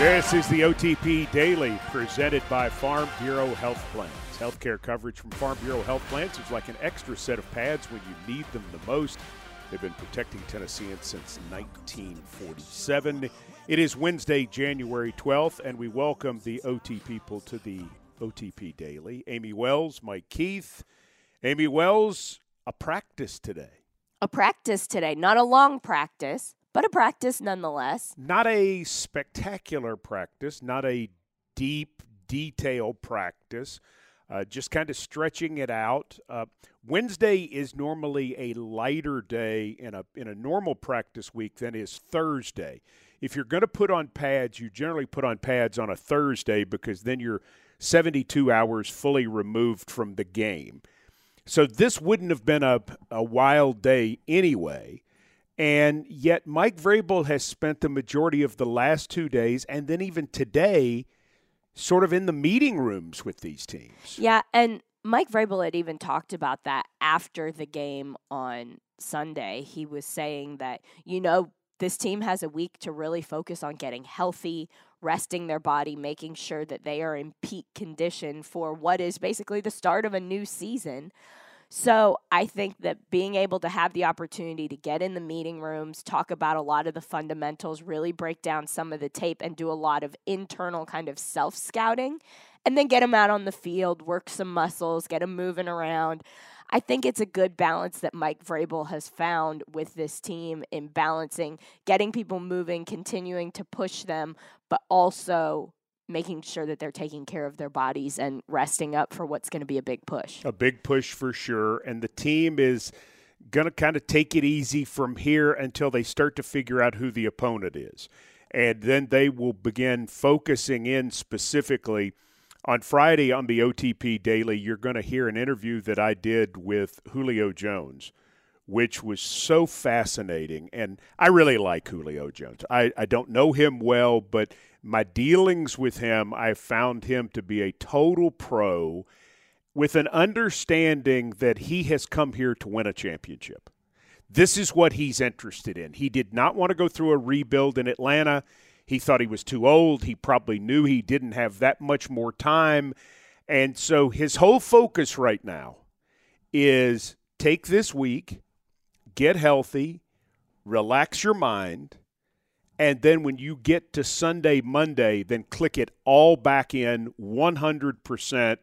This is the OTP Daily presented by Farm Bureau Health Plans. Healthcare coverage from Farm Bureau Health Plans is like an extra set of pads when you need them the most. They've been protecting Tennesseans since 1947. It is Wednesday, January 12th, and we welcome the OT people to the OTP Daily. Amie Wells, Mike Keith. Amie Wells, a practice today. A practice today, not a long practice, but a practice nonetheless. Not a spectacular practice, not a deep, detailed practice, uh, just kind of stretching it out. Uh, Wednesday is normally a lighter day in a in a normal practice week than is Thursday. If you're going to put on pads, you generally put on pads on a Thursday because then you're 72 hours fully removed from the game. So this wouldn't have been a, a wild day anyway. And yet, Mike Vrabel has spent the majority of the last two days, and then even today, sort of in the meeting rooms with these teams. Yeah, and Mike Vrabel had even talked about that after the game on Sunday. He was saying that, you know, this team has a week to really focus on getting healthy, resting their body, making sure that they are in peak condition for what is basically the start of a new season. So I think that being able to have the opportunity to get in the meeting rooms, talk about a lot of the fundamentals, really break down some of the tape, and do a lot of internal kind of self scouting, and then get them out on the field, work some muscles, get them moving around. I think it's a good balance that Mike Vrabel has found with this team in balancing getting people moving, continuing to push them, but also making sure that they're taking care of their bodies and resting up for what's going to be a big push. A big push for sure. And the team is going to kind of take it easy from here until they start to figure out who the opponent is. And then they will begin focusing in specifically. On Friday on the OTP Daily, you're going to hear an interview that I did with Julio Jones, which was so fascinating. And I really like Julio Jones. I, I don't know him well, but my dealings with him, I found him to be a total pro with an understanding that he has come here to win a championship. This is what he's interested in. He did not want to go through a rebuild in Atlanta. He thought he was too old. He probably knew he didn't have that much more time. And so his whole focus right now is take this week, get healthy, relax your mind, and then when you get to Sunday, Monday, then click it all back in 100%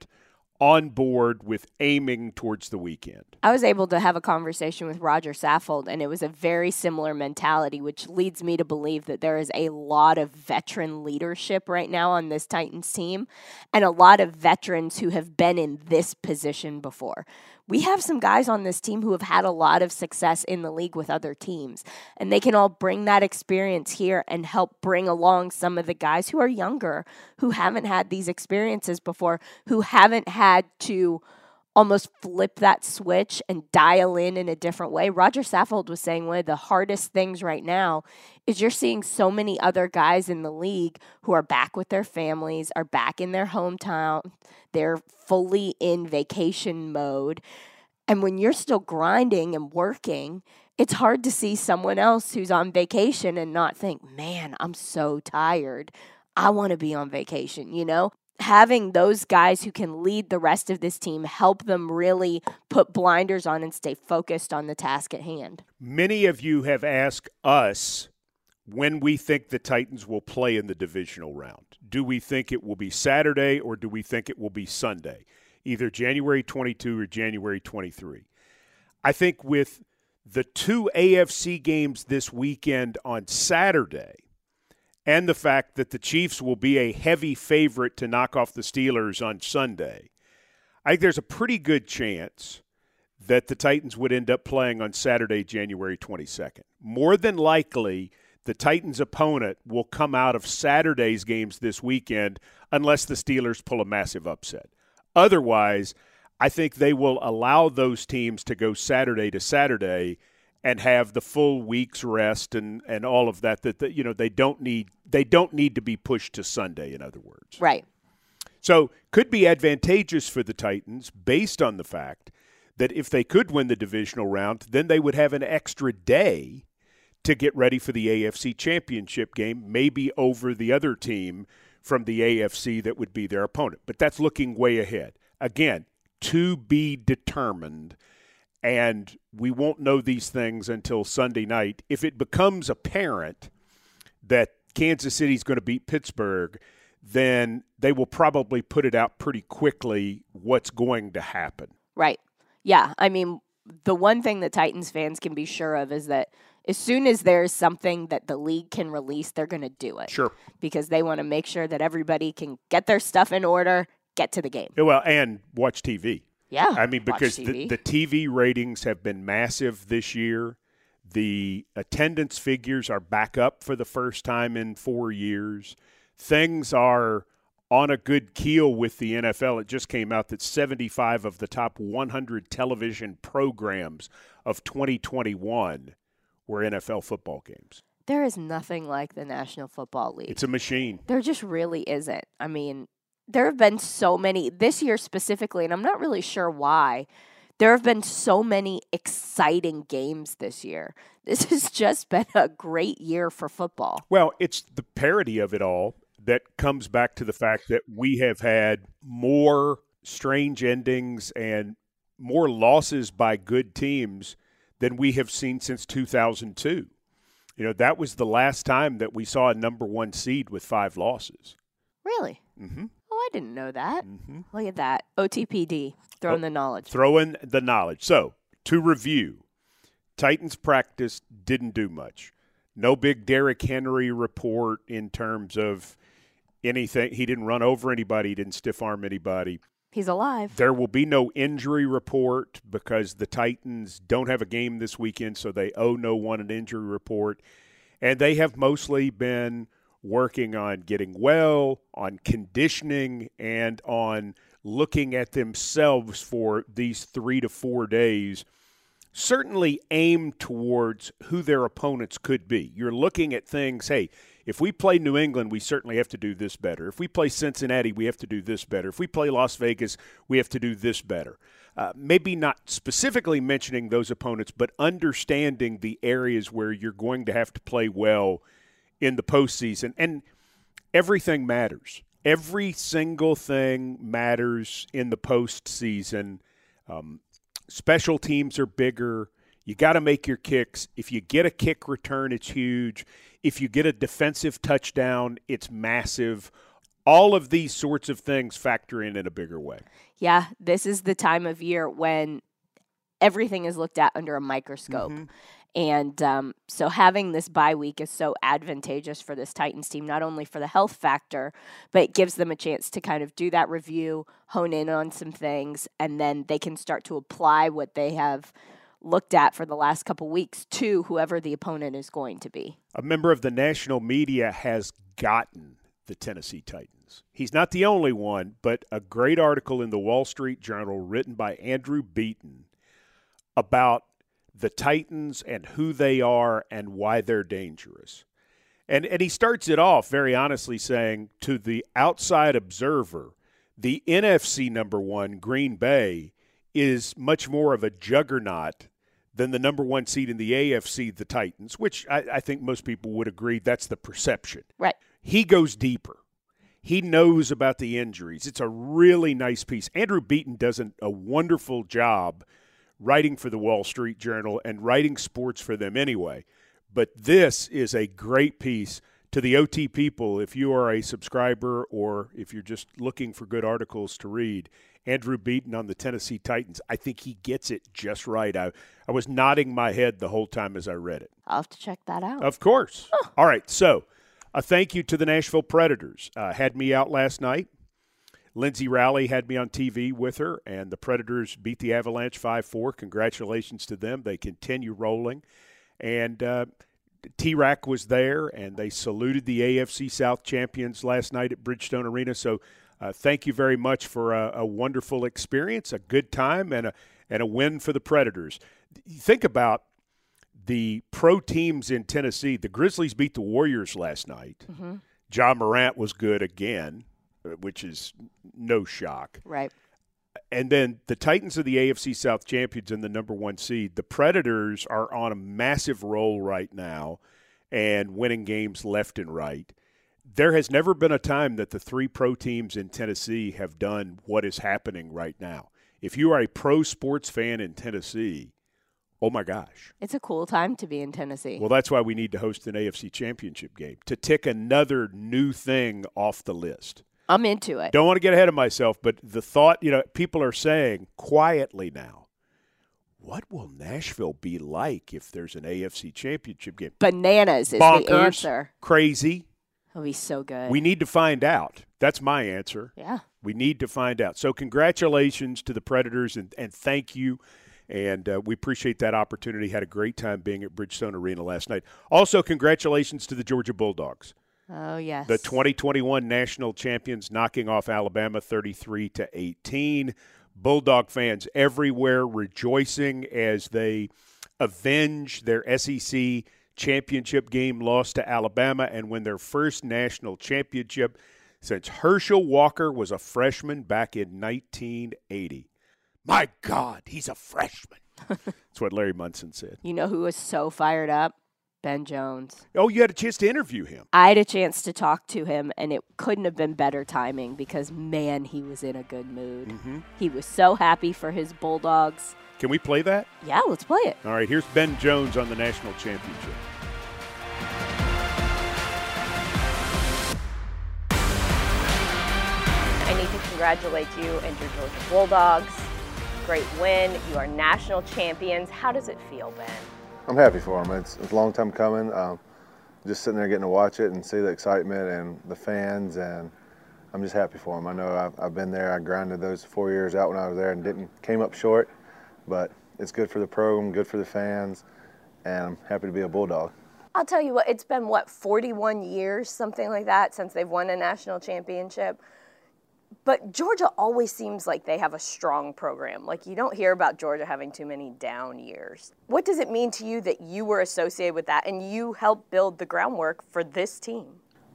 on board with aiming towards the weekend. I was able to have a conversation with Rodger Saffold, and it was a very similar mentality, which leads me to believe that there is a lot of veteran leadership right now on this Titans team, and a lot of veterans who have been in this position before we have some guys on this team who have had a lot of success in the league with other teams. And they can all bring that experience here and help bring along some of the guys who are younger, who haven't had these experiences before, who haven't had to almost flip that switch and dial in in a different way. Rodger Saffold was saying one of the hardest things right now is you're seeing so many other guys in the league who are back with their families, are back in their hometown, they're fully in vacation mode. And when you're still grinding and working, it's hard to see someone else who's on vacation and not think, man, I'm so tired. I want to be on vacation, you know? Having those guys who can lead the rest of this team help them really put blinders on and stay focused on the task at hand. Many of you have asked us when we think the Titans will play in the divisional round. Do we think it will be Saturday or do we think it will be Sunday? Either January 22 or January 23. I think with the two AFC games this weekend on Saturday, and the fact that the Chiefs will be a heavy favorite to knock off the Steelers on Sunday, I think there's a pretty good chance that the Titans would end up playing on Saturday, January 22nd. More than likely, the Titans' opponent will come out of Saturday's games this weekend unless the Steelers pull a massive upset. Otherwise, I think they will allow those teams to go Saturday to Saturday and have the full week's rest and, and all of that that, that you know they don't need they don't need to be pushed to Sunday in other words. Right. So could be advantageous for the Titans based on the fact that if they could win the divisional round, then they would have an extra day to get ready for the AFC championship game, maybe over the other team from the AFC that would be their opponent. But that's looking way ahead. Again, to be determined. And we won't know these things until Sunday night. If it becomes apparent that Kansas City is going to beat Pittsburgh, then they will probably put it out pretty quickly what's going to happen. Right. Yeah. I mean, the one thing that Titans fans can be sure of is that as soon as there's something that the league can release, they're going to do it. Sure. Because they want to make sure that everybody can get their stuff in order, get to the game. Well, and watch TV. Yeah. I mean, because the, the TV ratings have been massive this year. The attendance figures are back up for the first time in four years. Things are on a good keel with the NFL. It just came out that 75 of the top 100 television programs of 2021 were NFL football games. There is nothing like the National Football League. It's a machine. There just really isn't. I mean, there have been so many this year specifically, and I'm not really sure why. There have been so many exciting games this year. This has just been a great year for football. Well, it's the parody of it all that comes back to the fact that we have had more strange endings and more losses by good teams than we have seen since 2002. You know, that was the last time that we saw a number one seed with five losses. Really? Mm-hmm. I didn't know that. Mm-hmm. Look at that. OTPD, throwing oh, the knowledge. Throwing the knowledge. So, to review, Titans practice didn't do much. No big Derrick Henry report in terms of anything. He didn't run over anybody, he didn't stiff arm anybody. He's alive. There will be no injury report because the Titans don't have a game this weekend, so they owe no one an injury report. And they have mostly been working on getting well, on conditioning, and on looking at themselves for these three to four days. Certainly aim towards who their opponents could be. You're looking at things, hey, if we play New England, we certainly have to do this better. If we play Cincinnati, we have to do this better. If we play Las Vegas, we have to do this better. Uh, maybe not specifically mentioning those opponents, but understanding the areas where you're going to have to play well in the postseason. And everything matters. Every single thing matters in the postseason. Um, special teams are bigger. You got to make your kicks. If you get a kick return, it's huge. If you get a defensive touchdown, it's massive. All of these sorts of things factor in in a bigger way. Yeah, this is the time of year when everything is looked at under a microscope. Mm-hmm. And um, so having this bye week is so advantageous for this Titans team, not only for the health factor, but it gives them a chance to kind of do that review, hone in on some things, and then they can start to apply what they have looked at for the last couple weeks to whoever the opponent is going to be. A member of the national media has gotten the Tennessee Titans. He's not the only one, but a great article in the Wall Street Journal written by Andrew Beaton about the Titans and who they are and why they're dangerous. And, and he starts it off very honestly saying to the outside observer, the NFC number one, Green Bay, is much more of a juggernaut than the number one seed in the AFC, the Titans, which I, I, think most people would agree that's the perception. Right. He goes deeper. He knows about the injuries. It's a really nice piece. Andrew Beaton does an, a wonderful job writing for the Wall Street Journal and writing sports for them anyway. But this is a great piece to the OT people. If you are a subscriber or if you're just looking for good articles to read, Andrew Beaton on the Tennessee Titans. I think he gets it just right. I, I was nodding my head the whole time as I read it. I'll have to check that out. Of course. Huh. All right. So, a thank you to the Nashville Predators. Uh, had me out last night. Lyndsay Rowley had me on TV with her, and the Predators beat the Avalanche 5 4. Congratulations to them. They continue rolling. And uh, T-Rac was there, and they saluted the AFC South champions last night at Bridgestone Arena. So, uh, thank you very much for a, a, wonderful experience, a good time, and a and a win for the Predators. Think about the pro teams in Tennessee. The Grizzlies beat the Warriors last night. Mm-hmm. Ja Morant was good again, which is no shock. Right. and then the Titans are the AFC South champions and the number one seed. The Predators are on a massive roll right now and winning games left and right. There has never been a time that the three pro teams in Tennessee have done what is happening right now. If you are a pro sports fan in Tennessee, oh my gosh. It's a cool time to be in Tennessee. Well, that's why we need to host an AFC championship game to tick another new thing off the list. I'm into it. Don't want to get ahead of myself, but the thought, you know, people are saying quietly now, what will Nashville be like if there's an AFC championship game? Bananas is Bonkers, the answer. Crazy. It'll be so good. We need to find out. That's my answer. yeah. We need to find out. So, congratulations to the Predators and, and thank you. And uh, we appreciate that opportunity. Had a great time being at Bridgestone Arena last night. Also, congratulations to the Georgia Bulldogs. Oh yes. The 2021 national champions knocking off Alabama 33 to 18. Bulldog fans everywhere rejoicing as they avenge their SEC championship game loss to Alabama and win their first national championship since Herschel Walker was a freshman back in 1980. My God, he's a freshman. That's what Larry Munson said. You know who was so fired up? Ben Jones. Oh, you had a chance to interview him. I had a chance to talk to him, and it couldn't have been better timing because, man, he was in a good mood. Mm-hmm. He was so happy for his Bulldogs. Can we play that? Yeah, let's play it. All right, here's Ben Jones on the national championship. I need to congratulate you and your Georgia Bulldogs. Great win. You are national champions. How does it feel, Ben? I'm happy for them. It's, it's a long time coming. Um, just sitting there getting to watch it and see the excitement and the fans, and I'm just happy for them. I know I've, I've been there. I grinded those four years out when I was there and didn't came up short, but it's good for the program, good for the fans, and I'm happy to be a Bulldog. I'll tell you what, it's been what, 41 years, something like that, since they've won a national championship. But Georgia always seems like they have a strong program. Like you don't hear about Georgia having too many down years. What does it mean to you that you were associated with that and you helped build the groundwork for this team?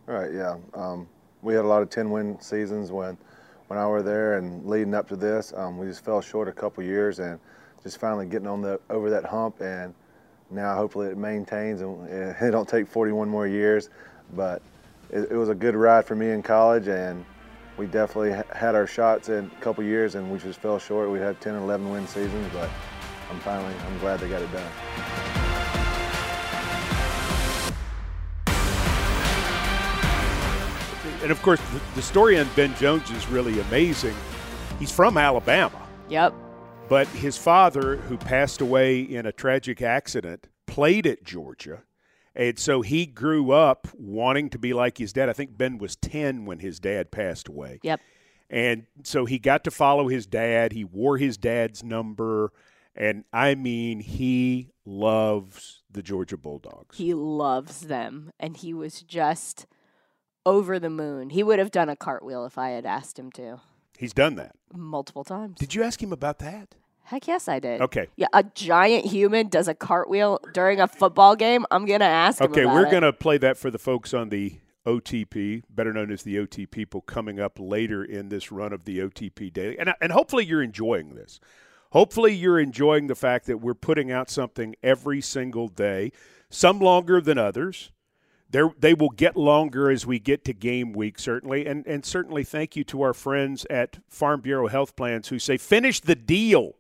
All right, yeah. Um, we had a lot of 10-win seasons when, when I were there, and leading up to this, um, we just fell short a couple years, and just finally getting on the over that hump, and now hopefully it maintains, and it don't take 41 more years. But it, it was a good ride for me in college, and we definitely had our shots in a couple years, and we just fell short. We had 10, and 11 win seasons, but I'm finally I'm glad they got it done. And of course, the, the story on Ben Jones is really amazing. He's from Alabama, Yep. but his father, who passed away in a tragic accident, played at Georgia. And so he grew up wanting to be like his dad. I think Ben was 10 when his dad passed away. Yep. And so he got to follow his dad. He wore his dad's number. And I mean, he loves the Georgia Bulldogs. He loves them, and he was just over the moon. He would have done a cartwheel if I had asked him to He's done that. multiple times. Did you ask him about that? Heck yes, I did. Okay. Yeah, a giant human does a cartwheel during a football game. I'm gonna ask him. Okay, we're it. going to play that for the folks on the OTP, better known as the OT people, coming up later in this run of the OTP Daily. And, uh, and hopefully you're enjoying this. Hopefully you're enjoying the fact that we're putting out something every single day, some longer than others. They're, they will get longer as we get to game week, certainly. And, and certainly thank you to our friends at Farm Bureau Health Plans who say, finish the deal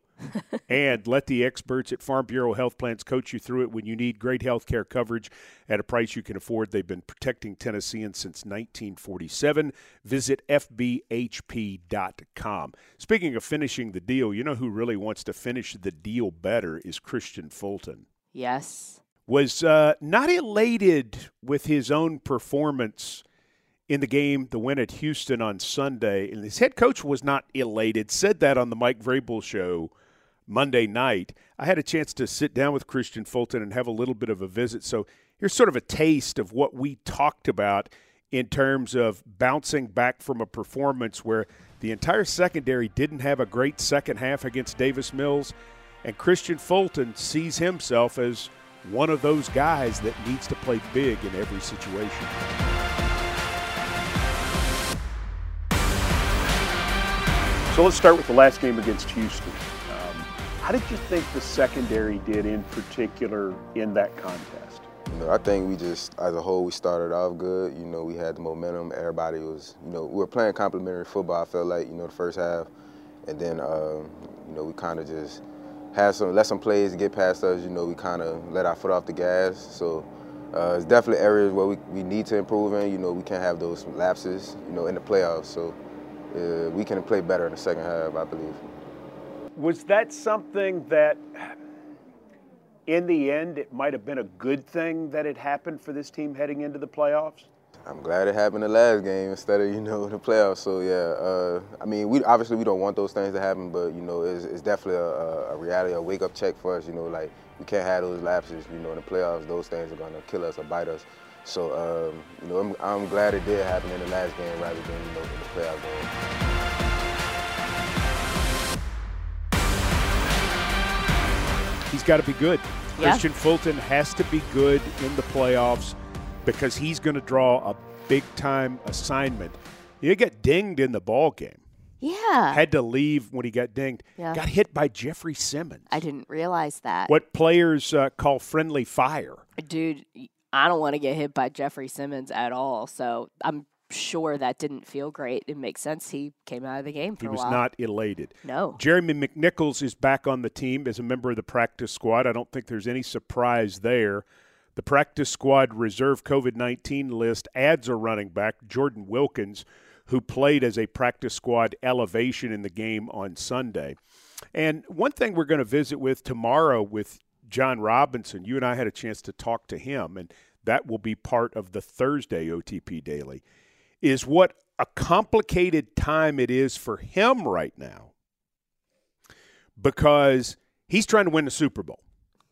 and let the experts at Farm Bureau Health Plans coach you through it when you need great health care coverage at a price you can afford. They've been protecting Tennesseans since 1947. Visit FBHP.com. Speaking of finishing the deal, you know who really wants to finish the deal better is Kristian Fulton. Yes. Was uh, not elated with his own performance in the game, the win at Houston on Sunday. And his head coach was not elated, said that on the Mike Vrabel show Monday night. I had a chance to sit down with Kristian Fulton and have a little bit of a visit. So here's sort of a taste of what we talked about in terms of bouncing back from a performance where the entire secondary didn't have a great second half against Davis Mills. And Kristian Fulton sees himself as one of those guys that needs to play big in every situation. So let's start with the last game against Houston. How did you think the secondary did in particular in that contest? You know, I think we just, as a whole, we started off good. You know, we had the momentum. Everybody was, you know, we were playing complementary football. I felt like, you know, the first half, and then, um, you know, we kind of just had some, let some plays get past us. You know, we kind of let our foot off the gas. So uh, it's definitely areas where we, we need to improve in. You know, we can't have those lapses. You know, in the playoffs. So uh, we can play better in the second half, I believe. Was that something that, in the end, it might have been a good thing that it happened for this team heading into the playoffs? I'm glad it happened the last game instead of you know the playoffs. So yeah, uh, I mean, we obviously we don't want those things to happen, but you know, it's, it's definitely a, a, reality, a wake up check for us. You know, like we can't have those lapses. You know, in the playoffs, those things are gonna kill us or bite us. So, um, you know, I'm, I'm, glad it did happen in the last game rather than, you know, in the playoff game. He's got to be good. Yeah. Kristian Fulton has to be good in the playoffs because he's going to draw a big time assignment. He got dinged in the ball game. Yeah. Had to leave when he got dinged. Yeah. Got hit by Jeffery Simmons. I didn't realize that. What players uh, call friendly fire. Dude, I don't want to get hit by Jeffery Simmons at all. So I'm sure that didn't feel great. It makes sense. He came out of the game for he was while. not elated. No. Jeremy McNichols is back on the team as a member of the practice squad. I don't think there's any surprise there. The practice squad reserve COVID 19 list adds a running back, Jordan Wilkins, who played as a practice squad elevation in the game on Sunday. And one thing we're going to visit with tomorrow with Jon Robinson, you and I had a chance to talk to him, and that will be part of the Thursday OTP Daily, is what a complicated time it is for him right now because he's trying to win the Super Bowl.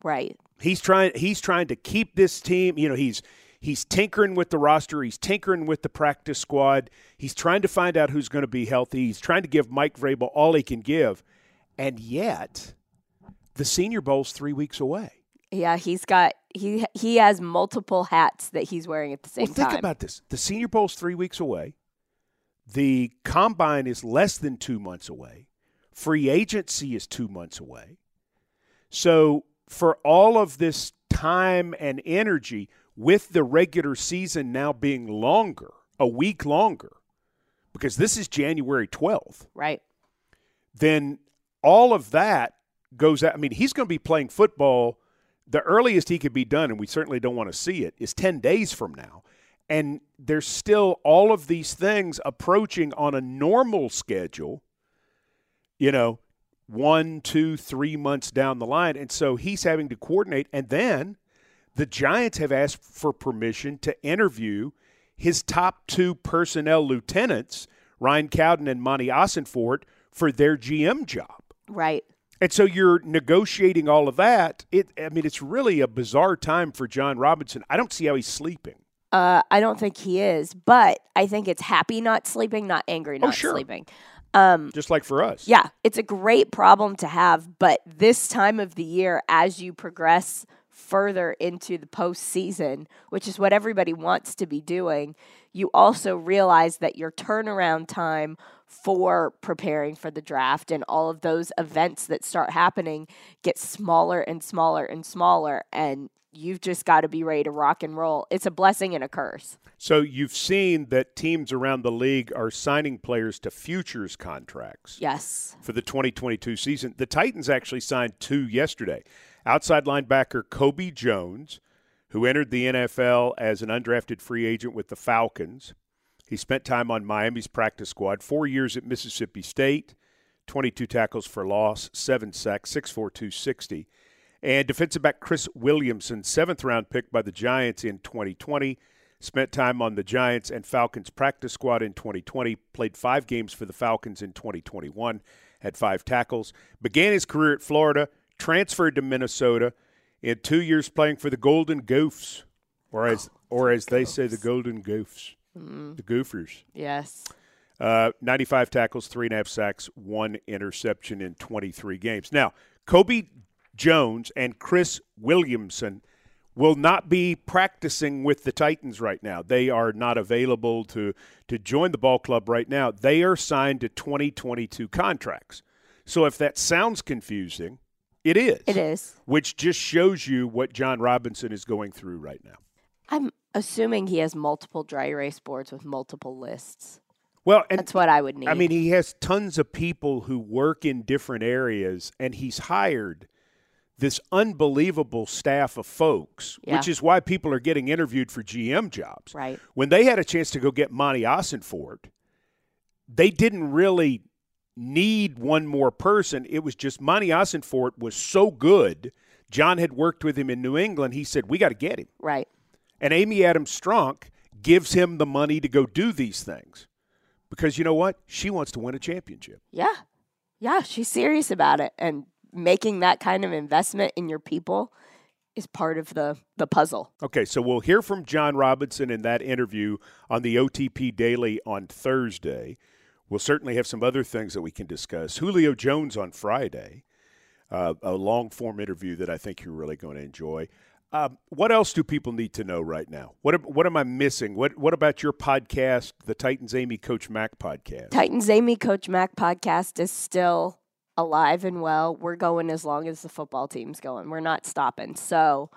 Right. He's trying he's trying to keep this team, you know, he's he's tinkering with the roster, he's tinkering with the practice squad. He's trying to find out who's going to be healthy. He's trying to give Mike Vrabel all he can give. And yet, the Senior Bowl's three weeks away. Yeah, he's got he he has multiple hats that he's wearing at the same well, think time. about this: the Senior Bowl's three weeks away. The combine is less than two months away. Free agency is two months away. So, for all of this time and energy, with the regular season now being longer, a week longer, because this is January 12th. Right. Then all of that goes out. I mean, he's going to be playing football. The earliest he could be done, and we certainly don't want to see it, is 10 days from now. And there's still all of these things approaching on a normal schedule, you know, one, two, three months down the line. And so he's having to coordinate. And then the Giants have asked for permission to interview his top two personnel lieutenants, Ryan Cowden and Monti Ossenfort, for their GM job. Right. And so you're negotiating all of that. It, I mean, it's really a bizarre time for Jon Robinson. I don't see how he's sleeping. Uh, I don't think he is, but I think it's happy not sleeping, not angry oh, not sure. sleeping. Um, Just like for us. Yeah, it's a great problem to have, but this time of the year, as you progress further into the postseason, which is what everybody wants to be doing, you also realize that your turnaround time for preparing for the draft and all of those events that start happening get smaller and smaller and smaller and you've just got to be ready to rock and roll. It's a blessing and a curse. So you've seen that teams around the league are signing players to futures contracts. Yes. For the 2022 season. The Titans actually signed two yesterday. Outside linebacker Kobe Jones, who entered the NFL as an undrafted free agent with the Falcons. He spent time on Miami's practice squad, four years at Mississippi State, 22 tackles for loss, seven sacks, 6'4", 260. And defensive back Chris Williamson, seventh round pick by the Giants in 2020, spent time on the Giants and Falcons practice squad in 2020, played five games for the Falcons in 2021, had five tackles, began his career at Florida, transferred to Minnesota, in two years playing for the Golden Gophers, or as, or as they say, the Golden Gophers. Mm. The Goofers. Yes. Uh, 95 tackles, three and a half sacks, one interception in 23 games. Now, Kobe Jones and Chris Williamson will not be practicing with the Titans right now. They are not available to to join the ball club right now. They are signed to 2022 contracts. So if that sounds confusing, it is. It is. Which just shows you what Jon Robinson is going through right now. I'm assuming he has multiple dry erase boards with multiple lists. Well, and That's what I would need. I mean, he has tons of people who work in different areas, and he's hired this unbelievable staff of folks, Yeah. which is why people are getting interviewed for GM jobs. Right. When they had a chance to go get Monti Ossenfort, they didn't really need one more person. It was just Monti Ossenfort was so good. Jon had worked with him in New England. He said, We got to get him. right. And Amy Adams Strunk gives him the money to go do these things. Because you know what? She wants to win a championship. Yeah. Yeah, she's serious about it. And making that kind of investment in your people is part of the, the puzzle. Okay, so we'll hear from Jon Robinson in that interview on the OTP Daily on Thursday. We'll certainly have some other things that we can discuss. Julio Jones on Friday, uh, a long form interview that I think you're really going to enjoy. Um, what else do people need to know right now? What what am I missing? What what about your podcast, the Titans Amy Coach Mac podcast? Titans Amy Coach Mac podcast is still alive and well. We're going as long as the football team's going. We're not stopping. So,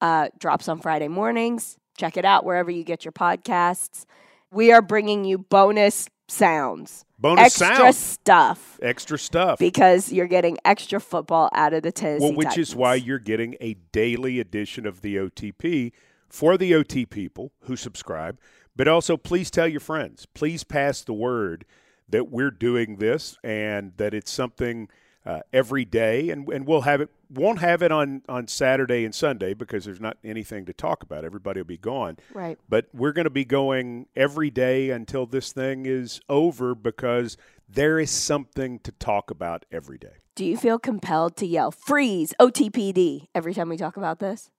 uh, drops on Friday mornings. Check it out wherever you get your podcasts. We are bringing you bonus sounds, Bonus extra sound. stuff Extra stuff. because you're getting extra football out of the Tennessee Well, which is why you're getting a daily edition of the OTP for the OT people who subscribe. But also, please tell your friends. Please pass the word that we're doing this and that it's something uh, every day. And, and we'll have it. Won't have it on on Saturday and Sunday because there's not anything to talk about. Everybody will be gone. Right. But we're going to be going every day until this thing is over because there is something to talk about every day. Do you feel compelled to yell "freeze" OTPD every time we talk about this?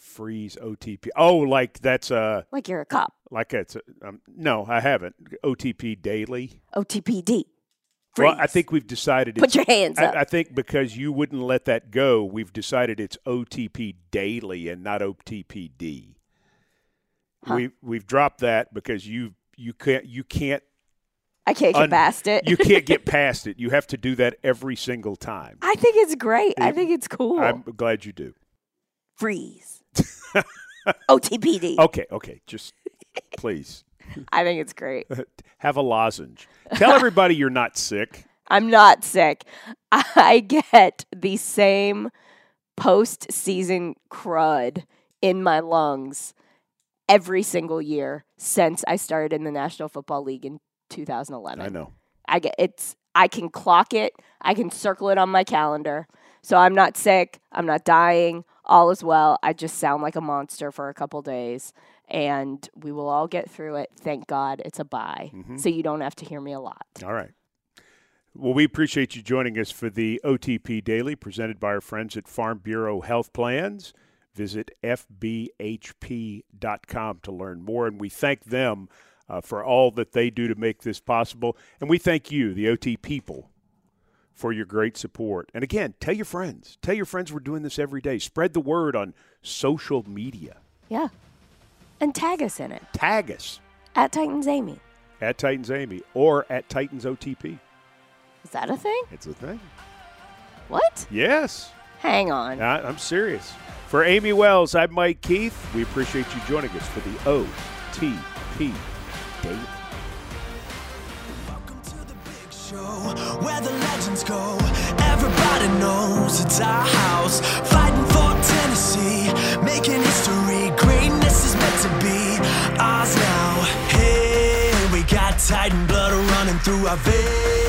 freeze OTP. Oh, like that's uh Like you're a cop. like it's a, um, no, I haven't. OTP daily. OTPD. Well, I think we've decided. Put your hands up. I, I think because you wouldn't let that go, we've decided it's OTP daily and not OTPD. Huh. We we've dropped that because you you can't you can't I can't get un- past it. you can't get past it. You have to do that every single time. I think it's great. I think it's cool. I'm glad you do. Freeze. OTPD. Okay, okay, just please I think it's great. have a lozenge. Tell everybody you're not sick. I'm not sick. I get the same postseason crud in my lungs every single year since I started in the National Football League in 2011. I know. I get it's I can clock it, I can circle it on my calendar. So I'm not sick, I'm not dying, all is well. I just sound like a monster for a couple days and we will all get through it. Thank God it's a bye. So you don't have to hear me a lot. All right. Well, we appreciate you joining us for the OTP Daily presented by our friends at Farm Bureau Health Plans. Visit FBHP.com to learn more, and we thank them uh, for all that they do to make this possible. And we thank you, the OT people, for your great support. And again, tell your friends. Tell your friends we're doing this every day. Spread the word on social media. Yeah. And tag us in it Tag us at Titans Amy. at Titans Amy or at Titans OTP. Is that a thing? It's a thing. What? Yes. Hang on. I- I'm serious. For Amie Wells, I'm Mike Keith. We appreciate you joining us for the OTP Daily. Welcome to the big show where the legends go. Everybody knows it's our house. Fighting for Tennessee, making history. Meant to be ours now. Hey, we got Titan blood running through our veins.